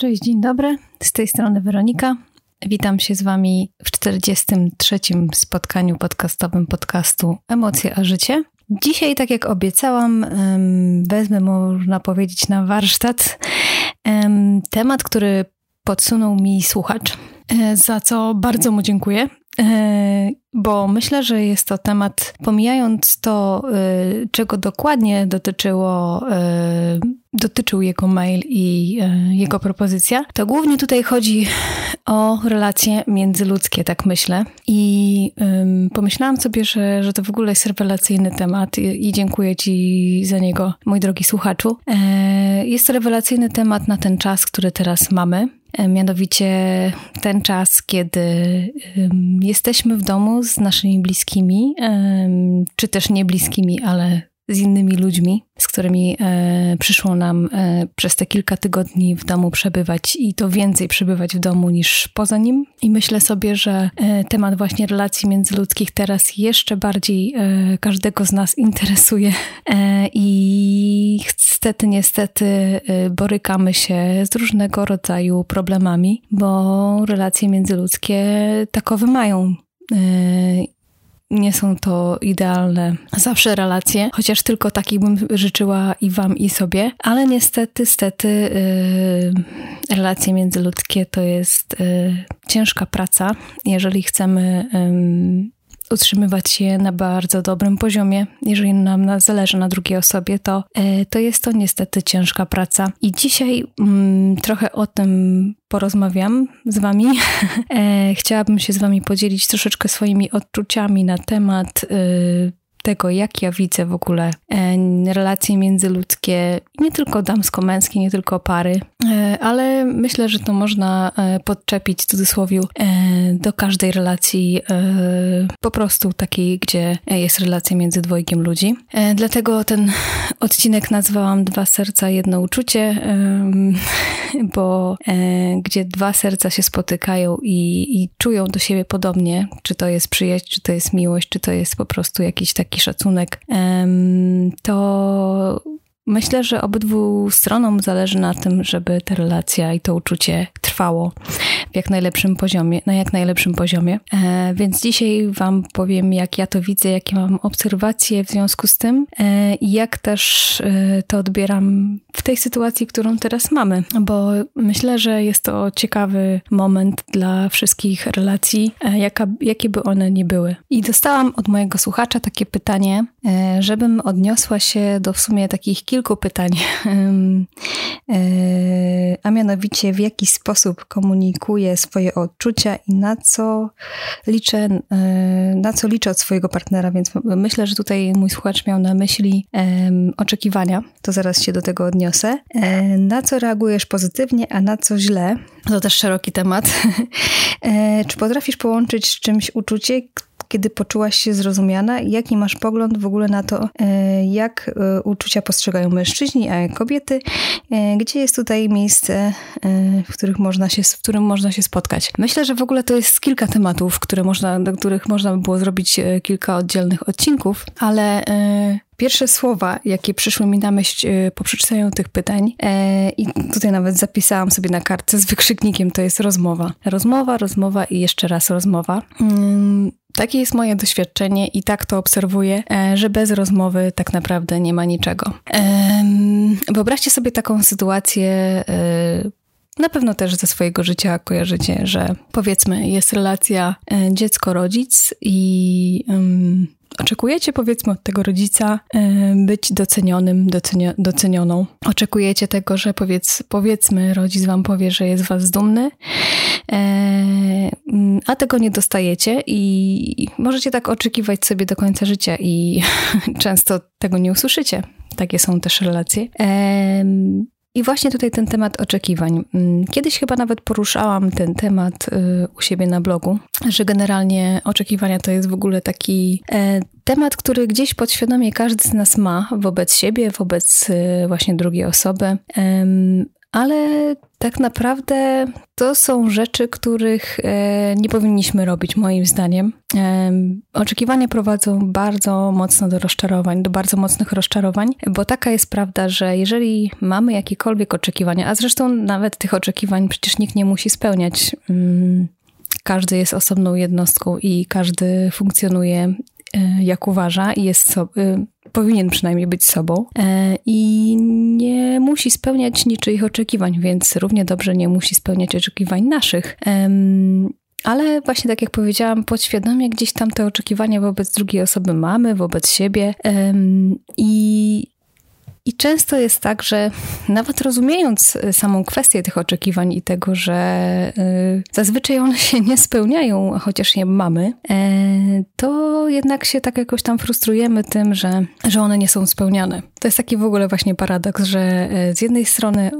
Cześć, dzień dobry. Z tej strony Weronika. Witam się z Wami w 43. spotkaniu podcastowym podcastu Emocje a Życie. Dzisiaj, tak jak obiecałam, wezmę, można powiedzieć, na warsztat temat, który podsunął mi słuchacz, e, za co bardzo mu dziękuję. E, bo myślę, że jest to temat, pomijając to, e, czego dokładnie dotyczyło, dotyczył jego mail i jego propozycja, to głównie tutaj chodzi o relacje międzyludzkie, tak myślę. I pomyślałam sobie, że, że to w ogóle jest rewelacyjny temat i, i dziękuję Ci za niego, mój drogi słuchaczu. Jest to rewelacyjny temat na ten czas, który teraz mamy. E, mianowicie ten czas, kiedy jesteśmy w domu z naszymi bliskimi, czy też nie bliskimi, ale z innymi ludźmi, z którymi e, przyszło nam e, przez te kilka tygodni w domu przebywać i to więcej przebywać w domu niż poza nim. I myślę sobie, że e, temat właśnie relacji międzyludzkich teraz jeszcze bardziej e, każdego z nas interesuje e, i niestety, niestety e, borykamy się z różnego rodzaju problemami, bo relacje międzyludzkie takowe mają nie są to idealne zawsze relacje, chociaż tylko takich bym życzyła i wam, i sobie, ale niestety, stety yy, relacje międzyludzkie to jest yy, ciężka praca. Jeżeli chcemy yy, utrzymywać się na bardzo dobrym poziomie. Jeżeli nam zależy na drugiej osobie, to, e, to jest to niestety ciężka praca. I dzisiaj mm, trochę o tym porozmawiam z Wami. E, chciałabym się z Wami podzielić troszeczkę swoimi odczuciami na temat y, tego, jak ja widzę w ogóle e, relacje międzyludzkie, nie tylko damsko-męskie, nie tylko pary, e, ale myślę, że to można e, podczepić w cudzysłowie do każdej relacji, po prostu takiej, gdzie jest relacja między dwojgiem ludzi. Dlatego ten odcinek nazwałam Dwa serca, jedno uczucie, bo gdzie dwa serca się spotykają i, i czują do siebie podobnie, czy to jest przyjaźń, czy to jest miłość, czy to jest po prostu jakiś taki szacunek, to myślę, że obydwu stronom zależy na tym, żeby ta relacja i to uczucie trwało w jak najlepszym poziomie, na jak najlepszym poziomie. E, więc dzisiaj Wam powiem, jak ja to widzę, jakie mam obserwacje w związku z tym e, i jak też e, to odbieram w tej sytuacji, którą teraz mamy, bo myślę, że jest to ciekawy moment dla wszystkich relacji, jaka, jakie by one nie były. I dostałam od mojego słuchacza takie pytanie, żebym odniosła się do w sumie takich kilku pytań, a mianowicie w jaki sposób komunikuję swoje odczucia i na co liczę, e, na co liczę od swojego partnera, więc myślę, że tutaj mój słuchacz miał na myśli oczekiwania, to zaraz się do tego odniosę. E, na co reagujesz pozytywnie, a na co źle? To też szeroki temat. E, czy potrafisz połączyć z czymś uczucie, kiedy poczułaś się zrozumiana? Jaki masz pogląd w ogóle na to, e, jak e, uczucia postrzegają mężczyźni, a jak kobiety? E, gdzie jest tutaj miejsce, w, których można się, w którym można się spotkać? Myślę, że w ogóle to jest kilka tematów, które można, do których można by było zrobić kilka oddzielnych odcinków, ale Pierwsze słowa, jakie przyszły mi na myśl po przeczytaniu tych pytań, e, i tutaj nawet zapisałam sobie na kartce z wykrzyknikiem, to jest rozmowa. Rozmowa, rozmowa i jeszcze raz rozmowa. Mm, takie jest moje doświadczenie i tak to obserwuję, e, że bez rozmowy tak naprawdę nie ma niczego. Wyobraźcie sobie taką sytuację, e, na pewno też ze swojego życia kojarzycie, że powiedzmy jest relacja e, dziecko-rodzic i oczekujecie powiedzmy od tego rodzica być docenionym, docenio docenioną. Oczekujecie tego, że powiedz, powiedzmy rodzic wam powie, że jest was dumny, a tego nie dostajecie i możecie tak oczekiwać sobie do końca życia i często tego nie usłyszycie. Takie są też relacje. I właśnie tutaj ten temat oczekiwań. Mm, kiedyś chyba nawet poruszałam ten temat y, u siebie na blogu, że generalnie oczekiwania to jest w ogóle taki e, temat, który gdzieś podświadomie każdy z nas ma wobec siebie, wobec y, właśnie drugiej osoby. Ale tak naprawdę to są rzeczy, których e, nie powinniśmy robić, moim zdaniem. E, oczekiwania prowadzą bardzo mocno do rozczarowań, do bardzo mocnych rozczarowań, bo taka jest prawda, że jeżeli mamy jakiekolwiek oczekiwania, a zresztą nawet tych oczekiwań przecież nikt nie musi spełniać. Mm, każdy jest osobną jednostką i każdy funkcjonuje e, jak uważa i jest so, powinien przynajmniej być sobą i nie musi spełniać niczyich oczekiwań, więc równie dobrze nie musi spełniać oczekiwań naszych. Ale właśnie tak jak powiedziałam, podświadomie gdzieś tam te oczekiwania wobec drugiej osoby mamy, wobec siebie. I i często jest tak, że nawet rozumiejąc y, samą kwestię tych oczekiwań i tego, że y, zazwyczaj one się nie spełniają, chociaż je mamy, e, to jednak się tak jakoś tam frustrujemy tym, że, że one nie są spełniane. To jest taki w ogóle właśnie paradoks, że e, z jednej strony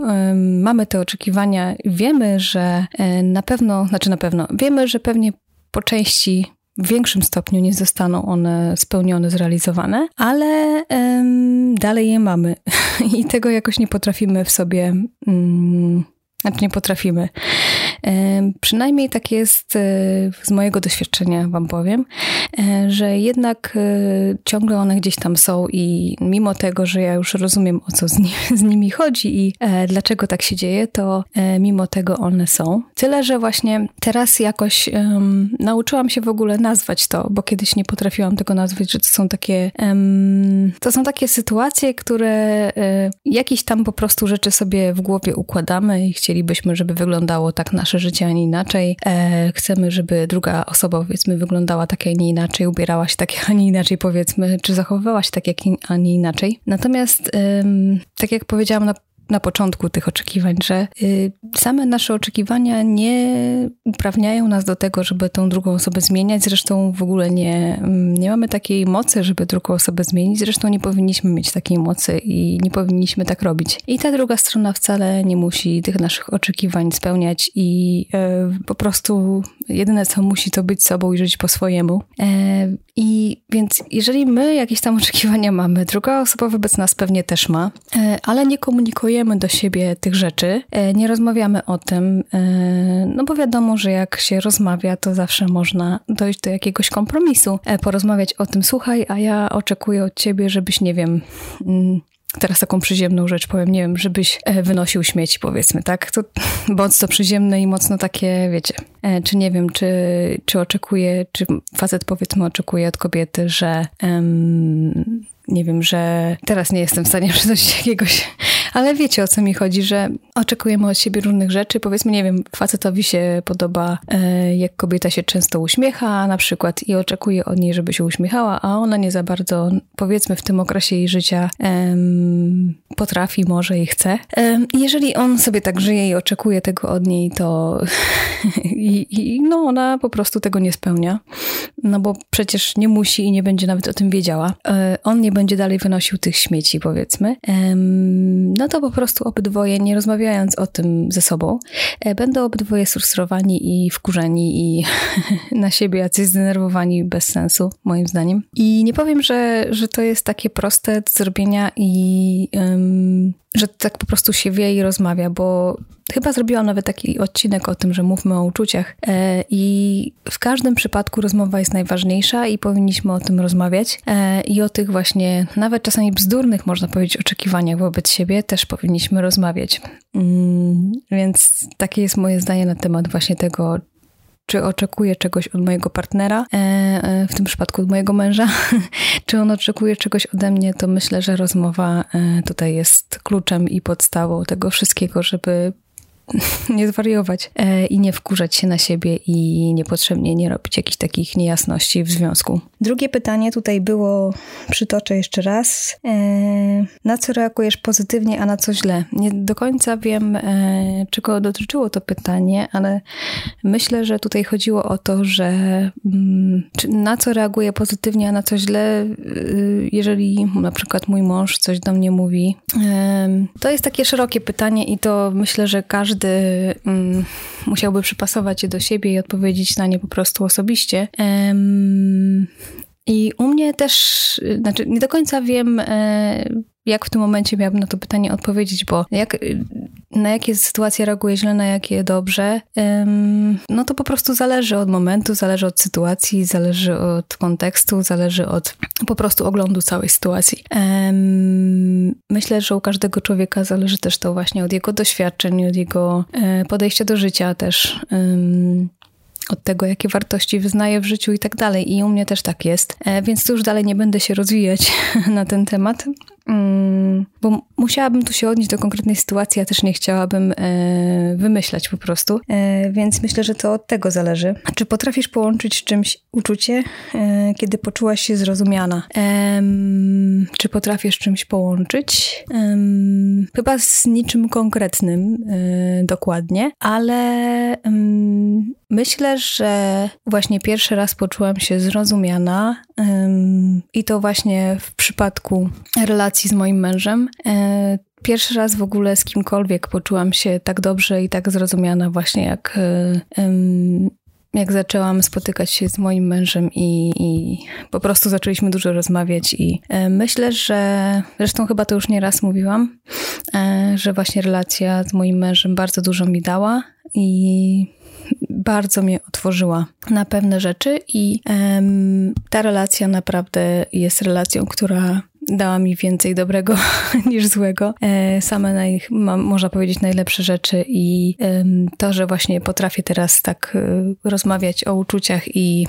mamy te oczekiwania, wiemy, że e, na pewno, znaczy na pewno, wiemy, że pewnie po części w większym stopniu nie zostaną one spełnione, zrealizowane, ale um, dalej je mamy i tego jakoś nie potrafimy w sobie. Um, znaczy nie potrafimy. Przynajmniej tak jest e, z mojego doświadczenia, Wam powiem, e, że jednak e, ciągle one gdzieś tam są i mimo tego, że ja już rozumiem o co z, z nimi chodzi i dlaczego tak się dzieje, to mimo tego one są. Tyle, że właśnie teraz jakoś um, nauczyłam się w ogóle nazwać to, bo kiedyś nie potrafiłam tego nazwać, że to są takie um, to są takie sytuacje, które um, jakieś tam po prostu rzeczy sobie w głowie układamy i chcielibyśmy, żeby wyglądało tak nasze życie, a nie inaczej. E, chcemy, żeby druga osoba, powiedzmy, wyglądała tak, a nie inaczej, ubierała się tak, a nie inaczej, powiedzmy, czy zachowywała się tak, jak, a nie inaczej. Natomiast, tak jak powiedziałam na na początku tych oczekiwań, że y, same nasze oczekiwania nie uprawniają nas do tego, żeby tą drugą osobę zmieniać. Zresztą w ogóle nie, mm, nie mamy takiej mocy, żeby drugą osobę zmienić. Zresztą nie powinniśmy mieć takiej mocy i nie powinniśmy tak robić. I ta druga strona wcale nie musi tych naszych oczekiwań spełniać i e, po prostu jedyne co musi to być sobą i żyć po swojemu. I więc jeżeli my jakieś tam oczekiwania mamy, druga osoba wobec nas pewnie też ma, e, ale nie komunikujemy do siebie tych rzeczy, e, nie rozmawiamy o tym, e, no bo wiadomo, że jak się rozmawia, to zawsze można dojść do jakiegoś kompromisu, porozmawiać o tym, słuchaj, a ja oczekuję od ciebie, żebyś, nie wiem, mm, teraz taką przyziemną rzecz powiem, nie wiem, żebyś wynosił śmieci, powiedzmy, tak? To mocno przyziemne i mocno takie, wiecie, czy nie wiem, czy, czy oczekuje, czy facet powiedzmy oczekuje od kobiety, że um, nie wiem, że teraz nie jestem w stanie przytoczyć jakiegoś, ale wiecie o co mi chodzi, że oczekujemy od siebie różnych rzeczy. Powiedzmy, nie wiem, facetowi się podoba, e, jak kobieta się często uśmiecha na przykład i oczekuje od niej, żeby się uśmiechała, a ona nie za bardzo, powiedzmy, w tym okresie jej życia potrafi, może i chce. jeżeli on sobie tak żyje i oczekuje tego od niej, to i, i, no ona po prostu tego nie spełnia, no bo przecież nie musi i nie będzie nawet o tym wiedziała. E, on nie będzie dalej wynosił tych śmieci, powiedzmy, no to po prostu obydwoje, nie rozmawiając o tym ze sobą, e, będą obydwoje sfrustrowani i wkurzeni i na siebie jacyś zdenerwowani bez sensu, moim zdaniem. I nie powiem, że, że to jest takie proste do zrobienia i um, że tak po prostu się wie i rozmawia, bo chyba zrobiłam nawet taki odcinek o tym, że mówmy o uczuciach e, i w każdym przypadku rozmowa jest najważniejsza i powinniśmy o tym rozmawiać e, i o tych właśnie nawet czasami bzdurnych, można powiedzieć, oczekiwaniach wobec siebie też powinniśmy rozmawiać. Mm, więc takie jest moje zdanie na temat właśnie tego, czy oczekuję czegoś od mojego partnera, e, e, w tym przypadku od mojego męża, czy on oczekuje czegoś ode mnie, to myślę, że rozmowa e, tutaj jest kluczem i podstawą tego wszystkiego, żeby nie zwariować e, i nie wkurzać się na siebie i niepotrzebnie nie robić jakichś takich niejasności w związku. Drugie pytanie tutaj było, przytoczę jeszcze raz, e, na co reagujesz pozytywnie, a na co źle? Nie do końca wiem, e, czego dotyczyło to pytanie, ale myślę, że tutaj chodziło o to, że mm, na co reaguję pozytywnie, a na co źle, jeżeli na przykład mój mąż coś do mnie mówi. To jest takie szerokie pytanie i to myślę, że każdy każdy mm, musiałby przypasować je do siebie i odpowiedzieć na nie po prostu osobiście. Um, I u mnie też, znaczy nie do końca wiem, jak w tym momencie miałabym na to pytanie odpowiedzieć, bo jak, na jakie sytuacje reaguję źle, na jakie dobrze, no to po prostu zależy od momentu, zależy od sytuacji, zależy od kontekstu, zależy od po prostu oglądu całej sytuacji. Myślę, że u każdego człowieka zależy też to właśnie od jego doświadczeń, od jego e, podejścia do życia też od tego, jakie wartości wyznaję w życiu i tak dalej. I u mnie też tak jest. E, więc tu już dalej nie będę się rozwijać na ten temat. Mm, bo musiałabym tu się odnieść do konkretnej sytuacji, ja też nie chciałabym e, wymyślać po prostu, e, więc myślę, że to od tego zależy. Czy potrafisz połączyć czymś uczucie, e, kiedy poczułaś się zrozumiana? Czy potrafisz czymś połączyć? Chyba z niczym konkretnym dokładnie, ale myślę, że właśnie pierwszy raz poczułam się zrozumiana i to właśnie w przypadku relacji z moim mężem. E, pierwszy raz w ogóle z kimkolwiek poczułam się tak dobrze i tak zrozumiana właśnie jak, e, jak zaczęłam spotykać się z moim mężem i, i po prostu zaczęliśmy dużo rozmawiać i e, myślę, że zresztą chyba to już nieraz mówiłam, że właśnie relacja z moim mężem bardzo dużo mi dała i bardzo mnie otworzyła na pewne rzeczy i um, ta relacja naprawdę jest relacją, która dała mi więcej dobrego niż złego. E, same naj, mam, można powiedzieć najlepsze rzeczy i to, że właśnie potrafię teraz tak e, rozmawiać o uczuciach i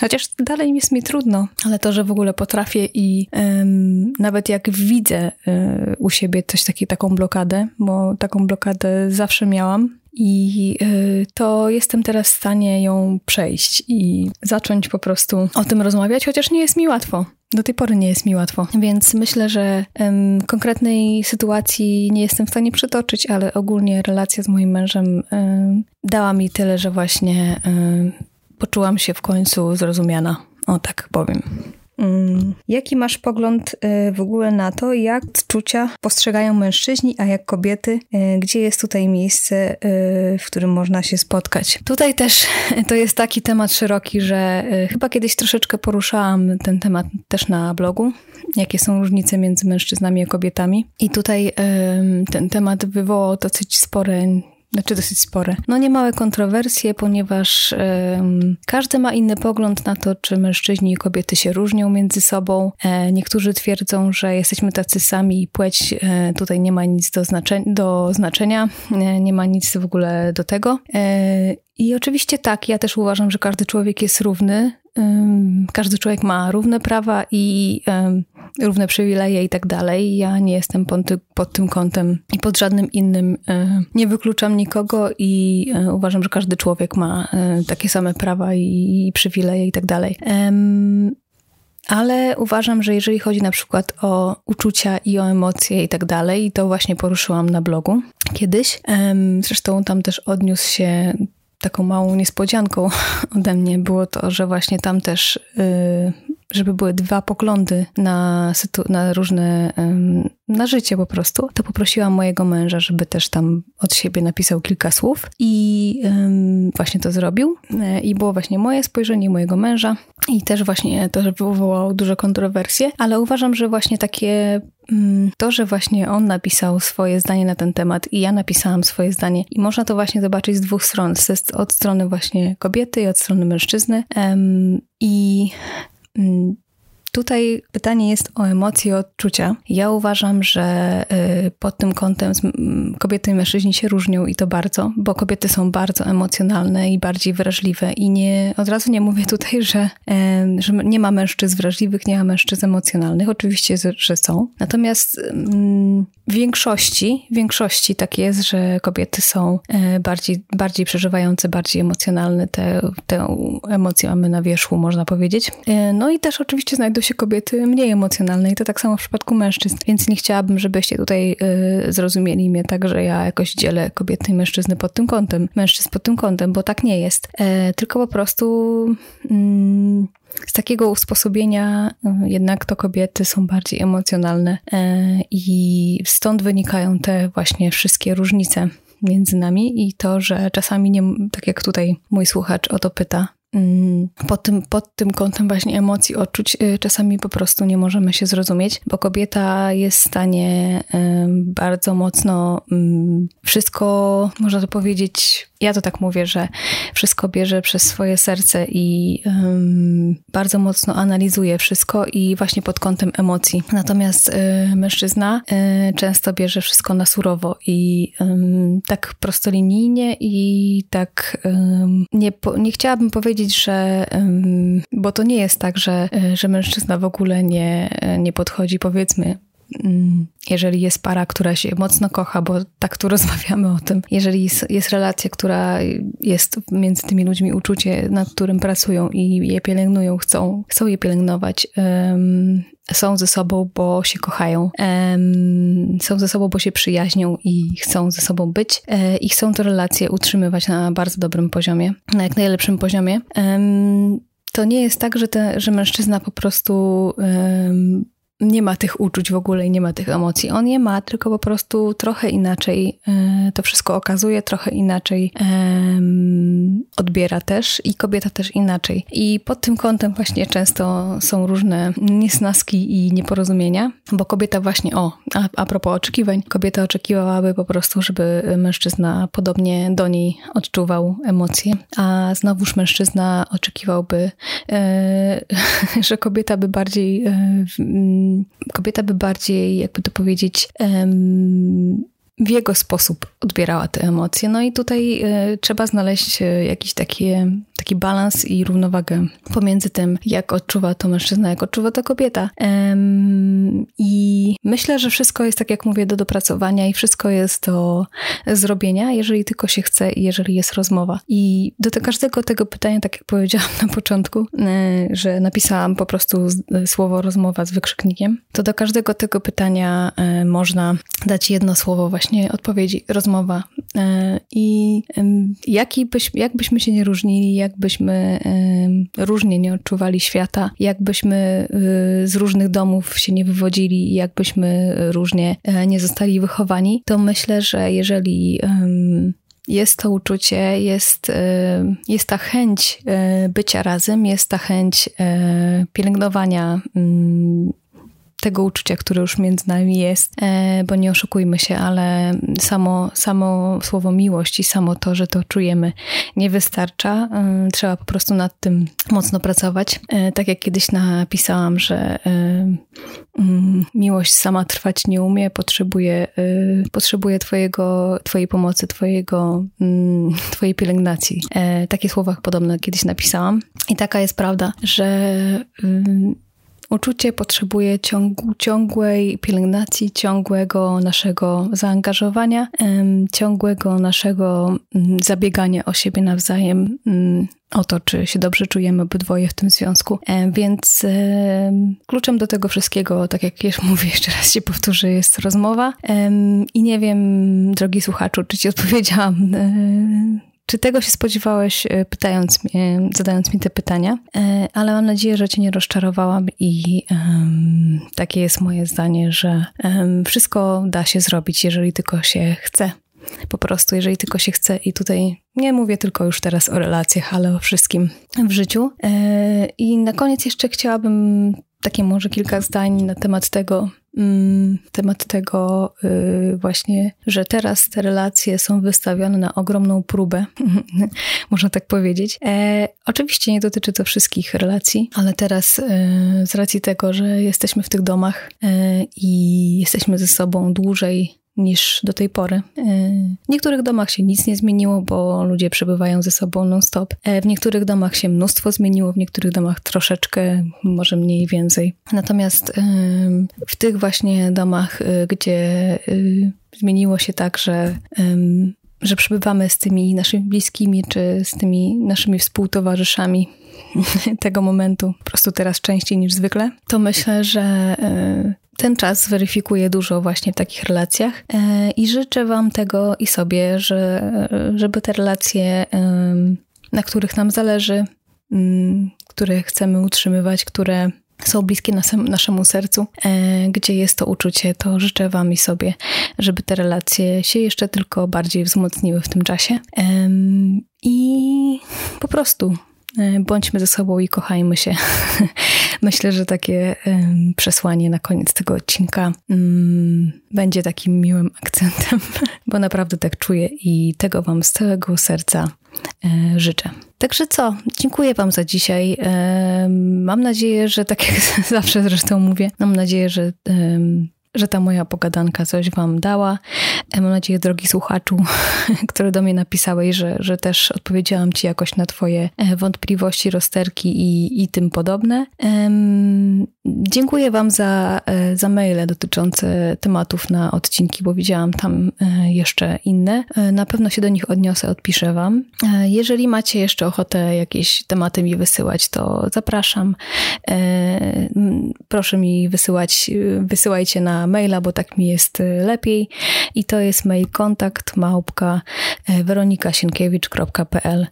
chociaż dalej jest mi trudno, ale to, że w ogóle potrafię i nawet jak widzę e, u siebie coś taki, taką blokadę, bo taką blokadę zawsze miałam, i to jestem teraz w stanie ją przejść i zacząć po prostu o tym rozmawiać, chociaż nie jest mi łatwo. Do tej pory nie jest mi łatwo, więc myślę, że um, konkretnej sytuacji nie jestem w stanie przytoczyć, ale ogólnie relacja z moim mężem um, dała mi tyle, że właśnie um, poczułam się w końcu zrozumiana. O tak powiem. Mm. Jaki masz pogląd y, w ogóle na to, jak odczucia postrzegają mężczyźni, a jak kobiety? Y, gdzie jest tutaj miejsce, y, w którym można się spotkać? Tutaj też to jest taki temat szeroki, że chyba kiedyś troszeczkę poruszałam ten temat też na blogu. Jakie są różnice między mężczyznami a kobietami? I tutaj ten temat wywołał dosyć spore znaczy dosyć spore. No niemałe kontrowersje, ponieważ każdy ma inny pogląd na to, czy mężczyźni i kobiety się różnią między sobą. E, niektórzy twierdzą, że jesteśmy tacy sami i płeć e, tutaj nie ma nic do, znaczenia, do znaczenia, e, nie ma nic w ogóle do tego. E, I oczywiście tak, ja też uważam, że każdy człowiek jest równy, każdy człowiek ma równe prawa i równe przywileje i tak dalej. Ja nie jestem pod, pod, tym kątem i pod żadnym innym. E, nie wykluczam nikogo i e, uważam, że każdy człowiek ma e, takie same prawa i, i przywileje i tak dalej. Ale uważam, że jeżeli chodzi na przykład o uczucia i o emocje i tak dalej, i to właśnie poruszyłam na blogu kiedyś. Zresztą tam też odniósł się taką małą niespodzianką ode mnie było to, że właśnie tam też, y, żeby były dwa poglądy na, na różne, na życie po prostu, to poprosiłam mojego męża, żeby też tam od siebie napisał kilka słów i właśnie to zrobił. E, I było właśnie moje spojrzenie mojego męża i też właśnie to wywołało duże kontrowersje, ale uważam, że właśnie takie mm, to, że właśnie on napisał swoje zdanie na ten temat i ja napisałam swoje zdanie i można to właśnie zobaczyć z dwóch stron, od strony właśnie kobiety i od strony mężczyzny i mm, Tutaj pytanie jest o emocje odczucia. Ja uważam, że y, pod tym kątem kobiety i mężczyźni się różnią i to bardzo, bo kobiety są bardzo emocjonalne i bardziej wrażliwe i nie, od razu nie mówię tutaj, że, że nie ma mężczyzn wrażliwych, nie ma mężczyzn emocjonalnych. Oczywiście, że są. Natomiast w większości, w większości tak jest, że kobiety są e, bardziej, bardziej przeżywające, bardziej emocjonalne. Te, te emocje mamy na wierzchu, można powiedzieć. E, no i też oczywiście znajdą się kobiety mniej emocjonalne i to tak samo w przypadku mężczyzn, więc nie chciałabym, żebyście tutaj y, zrozumieli mnie tak, że ja jakoś dzielę kobiety i mężczyzny pod tym kątem, mężczyzn pod tym kątem, bo tak nie jest. E, tylko po prostu mm, z takiego usposobienia jednak to kobiety są bardziej emocjonalne i stąd wynikają te właśnie wszystkie różnice między nami i to, że czasami nie, tak jak tutaj mój słuchacz o to pyta, pod tym, pod tym kątem właśnie emocji, odczuć y, czasami po prostu nie możemy się zrozumieć, bo kobieta jest w stanie bardzo mocno mm, wszystko, można to powiedzieć, ja to tak mówię, że wszystko bierze przez swoje serce i um, bardzo mocno analizuje wszystko i właśnie pod kątem emocji. Natomiast y, mężczyzna y, często bierze wszystko na surowo i um, tak prostolinijnie i tak nie, nie chciałabym powiedzieć, że bo to nie jest tak, że, y, że mężczyzna w ogóle nie, nie podchodzi powiedzmy jeżeli jest para, która się mocno kocha, bo tak tu rozmawiamy o tym, jeżeli jest relacja, która jest między tymi ludźmi uczucie, nad którym pracują i je pielęgnują, chcą, chcą je pielęgnować, um, są ze sobą, bo się kochają, um, są ze sobą, bo się przyjaźnią i chcą ze sobą być um, i chcą tę relację utrzymywać na bardzo dobrym poziomie, na jak najlepszym poziomie. to nie jest tak, że, te, że mężczyzna po prostu nie ma tych uczuć w ogóle i nie ma tych emocji. On je ma, tylko po prostu trochę inaczej e, to wszystko okazuje, trochę inaczej odbiera też i kobieta też inaczej. I pod tym kątem właśnie często są różne niesnaski i nieporozumienia, bo kobieta właśnie, o, a, a propos oczekiwań, kobieta oczekiwałaby po prostu, żeby mężczyzna podobnie do niej odczuwał emocje, a znowuż mężczyzna oczekiwałby, e, że kobieta by bardziej e, kobieta by bardziej, jakby to powiedzieć, w jego sposób odbierała te emocje. No i tutaj y, trzeba znaleźć y, jakiś taki, balans i równowagę pomiędzy tym, jak odczuwa to mężczyzna, jak odczuwa to kobieta. Ym, I myślę, że wszystko jest, tak jak mówię, do dopracowania i wszystko jest do zrobienia, jeżeli tylko się chce i jeżeli jest rozmowa. I do każdego tego pytania, tak jak powiedziałam na początku, y, że napisałam po prostu słowo rozmowa z wykrzyknikiem, to do każdego tego pytania można dać jedno słowo właśnie odpowiedzi rozmowa. E, I jaki byś, jak byśmy się nie różnili, jak byśmy różnie nie odczuwali świata, jak byśmy y, z różnych domów się nie wywodzili, jak byśmy różnie e, nie zostali wychowani, to myślę, że jeżeli jest to uczucie, jest, e, jest ta chęć bycia razem, jest ta chęć pielęgnowania mm, tego uczucia, które już między nami jest, e, bo nie oszukujmy się, ale samo, samo słowo miłość i samo to, że to czujemy, nie wystarcza. E, trzeba po prostu nad tym mocno pracować. E, tak jak kiedyś napisałam, że mm, miłość sama trwać nie umie, potrzebuje, potrzebuje twojego, twojej pomocy, twojego, mm, twojej pielęgnacji. Takie słowa podobno kiedyś napisałam. I taka jest prawda, że mm, Uczucie potrzebuje ciągu, ciągłej pielęgnacji, ciągłego naszego zaangażowania, ciągłego naszego mm, zabiegania o siebie nawzajem, mm, o to, czy się dobrze czujemy obydwoje w tym związku. Więc kluczem do tego wszystkiego, tak jak już mówię, jeszcze raz się powtórzę, jest rozmowa. I nie wiem, drogi słuchaczu, czy ci odpowiedziałam e, czy tego się spodziewałeś, e, pytając zadając mi te pytania? E, ale mam nadzieję, że Cię nie rozczarowałam i um, takie jest moje zdanie, że um, wszystko da się zrobić, jeżeli tylko się chce. Po prostu, jeżeli tylko się chce, i tutaj nie mówię tylko już teraz o relacjach, ale o wszystkim w życiu. E, I na koniec jeszcze chciałabym takie może kilka zdań na temat tego, temat tego y, właśnie, że teraz te relacje są wystawione na ogromną próbę, można tak powiedzieć. E, oczywiście nie dotyczy to wszystkich relacji, ale teraz y, z racji tego, że jesteśmy w tych domach y, i jesteśmy ze sobą dłużej niż do tej pory. E, w niektórych domach się nic nie zmieniło, bo ludzie przebywają ze sobą non-stop. E, w niektórych domach się mnóstwo zmieniło, w niektórych domach troszeczkę, może mniej więcej. Natomiast e, w tych właśnie domach, gdzie zmieniło się tak, że że przebywamy z tymi naszymi bliskimi, czy z tymi naszymi współtowarzyszami tego momentu, po prostu teraz częściej niż zwykle, to myślę, że ten czas zweryfikuje dużo właśnie w takich relacjach e, i życzę Wam tego i sobie, że, żeby te relacje, na których nam zależy, które chcemy utrzymywać, które są bliskie naszemu sercu, e, gdzie jest to uczucie, to życzę Wam i sobie, żeby te relacje się jeszcze tylko bardziej wzmocniły w tym czasie. I po prostu bądźmy ze sobą i kochajmy się. Myślę, że takie przesłanie na koniec tego odcinka mm, będzie takim miłym akcentem, bo naprawdę tak czuję i tego Wam z całego serca e, życzę. Także co, dziękuję Wam za dzisiaj. Mam nadzieję, że tak jak zawsze zresztą mówię, mam nadzieję, że że ta moja pogadanka coś Wam dała. E, mam nadzieję, drogi słuchaczu, który do mnie napisałeś, że, że też odpowiedziałam Ci jakoś na Twoje e, wątpliwości, rozterki i, i tym podobne. Dziękuję Wam za, e, za maile dotyczące tematów na odcinki, bo widziałam tam jeszcze inne. Na pewno się do nich odniosę, odpiszę Wam. Jeżeli macie jeszcze ochotę jakieś tematy mi wysyłać, to zapraszam. Proszę mi wysyłać, wysyłajcie na maila, bo tak mi jest lepiej. I to jest mail kontakt małpka weronikasienkiewicz.pl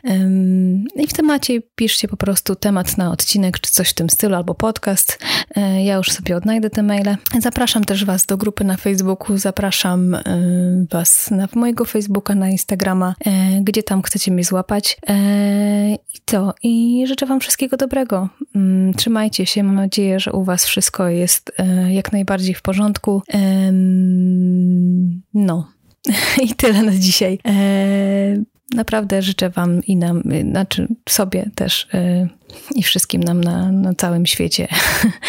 I w temacie piszcie po prostu temat na odcinek, czy coś w tym stylu, albo podcast. Y, ja już sobie odnajdę te maile. Zapraszam też Was do grupy na Facebooku, zapraszam Was na mojego Facebooka, na Instagrama, gdzie tam chcecie mnie złapać. I to. I życzę Wam wszystkiego dobrego. Mm, trzymajcie się. Mam nadzieję, że u Was wszystko jest jak najbardziej w porządku. No. I tyle na dzisiaj. Naprawdę życzę Wam i nam, znaczy sobie też e, i wszystkim nam na, na całym świecie,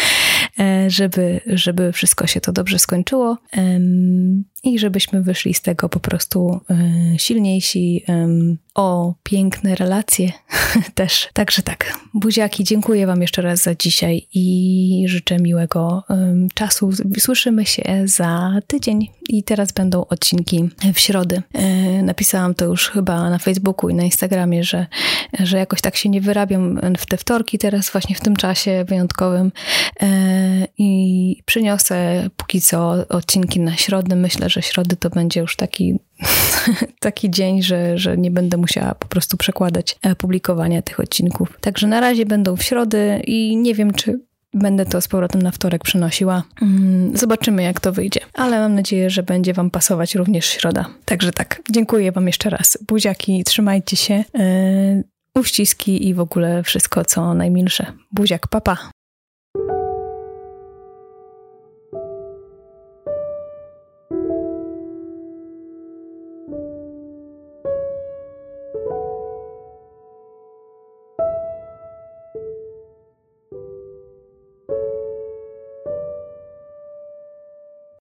e, żeby, żeby wszystko się to dobrze skończyło i żebyśmy wyszli z tego po prostu e, silniejsi, o piękne relacje też. Także tak, buziaki, dziękuję Wam jeszcze raz za dzisiaj i życzę miłego czasu. Słyszymy się za tydzień i teraz będą odcinki w środy. E, napisałam to już chyba na Facebooku i na Instagramie, że, że jakoś tak się nie wyrabiam w te wtorki teraz właśnie w tym czasie wyjątkowym e, i przyniosę póki co odcinki na środy. Myślę, że środy to będzie już taki taki dzień, że, że nie będę musiała po prostu przekładać e, publikowania tych odcinków. Także na razie będą w środy i nie wiem, czy Będę to z powrotem na wtorek przynosiła. Mm, zobaczymy, jak to wyjdzie. Ale mam nadzieję, że będzie Wam pasować również środa. Także tak, dziękuję Wam jeszcze raz. Buziaki, trzymajcie się. Yy, uściski i w ogóle wszystko, co najmilsze. Buziak, papa.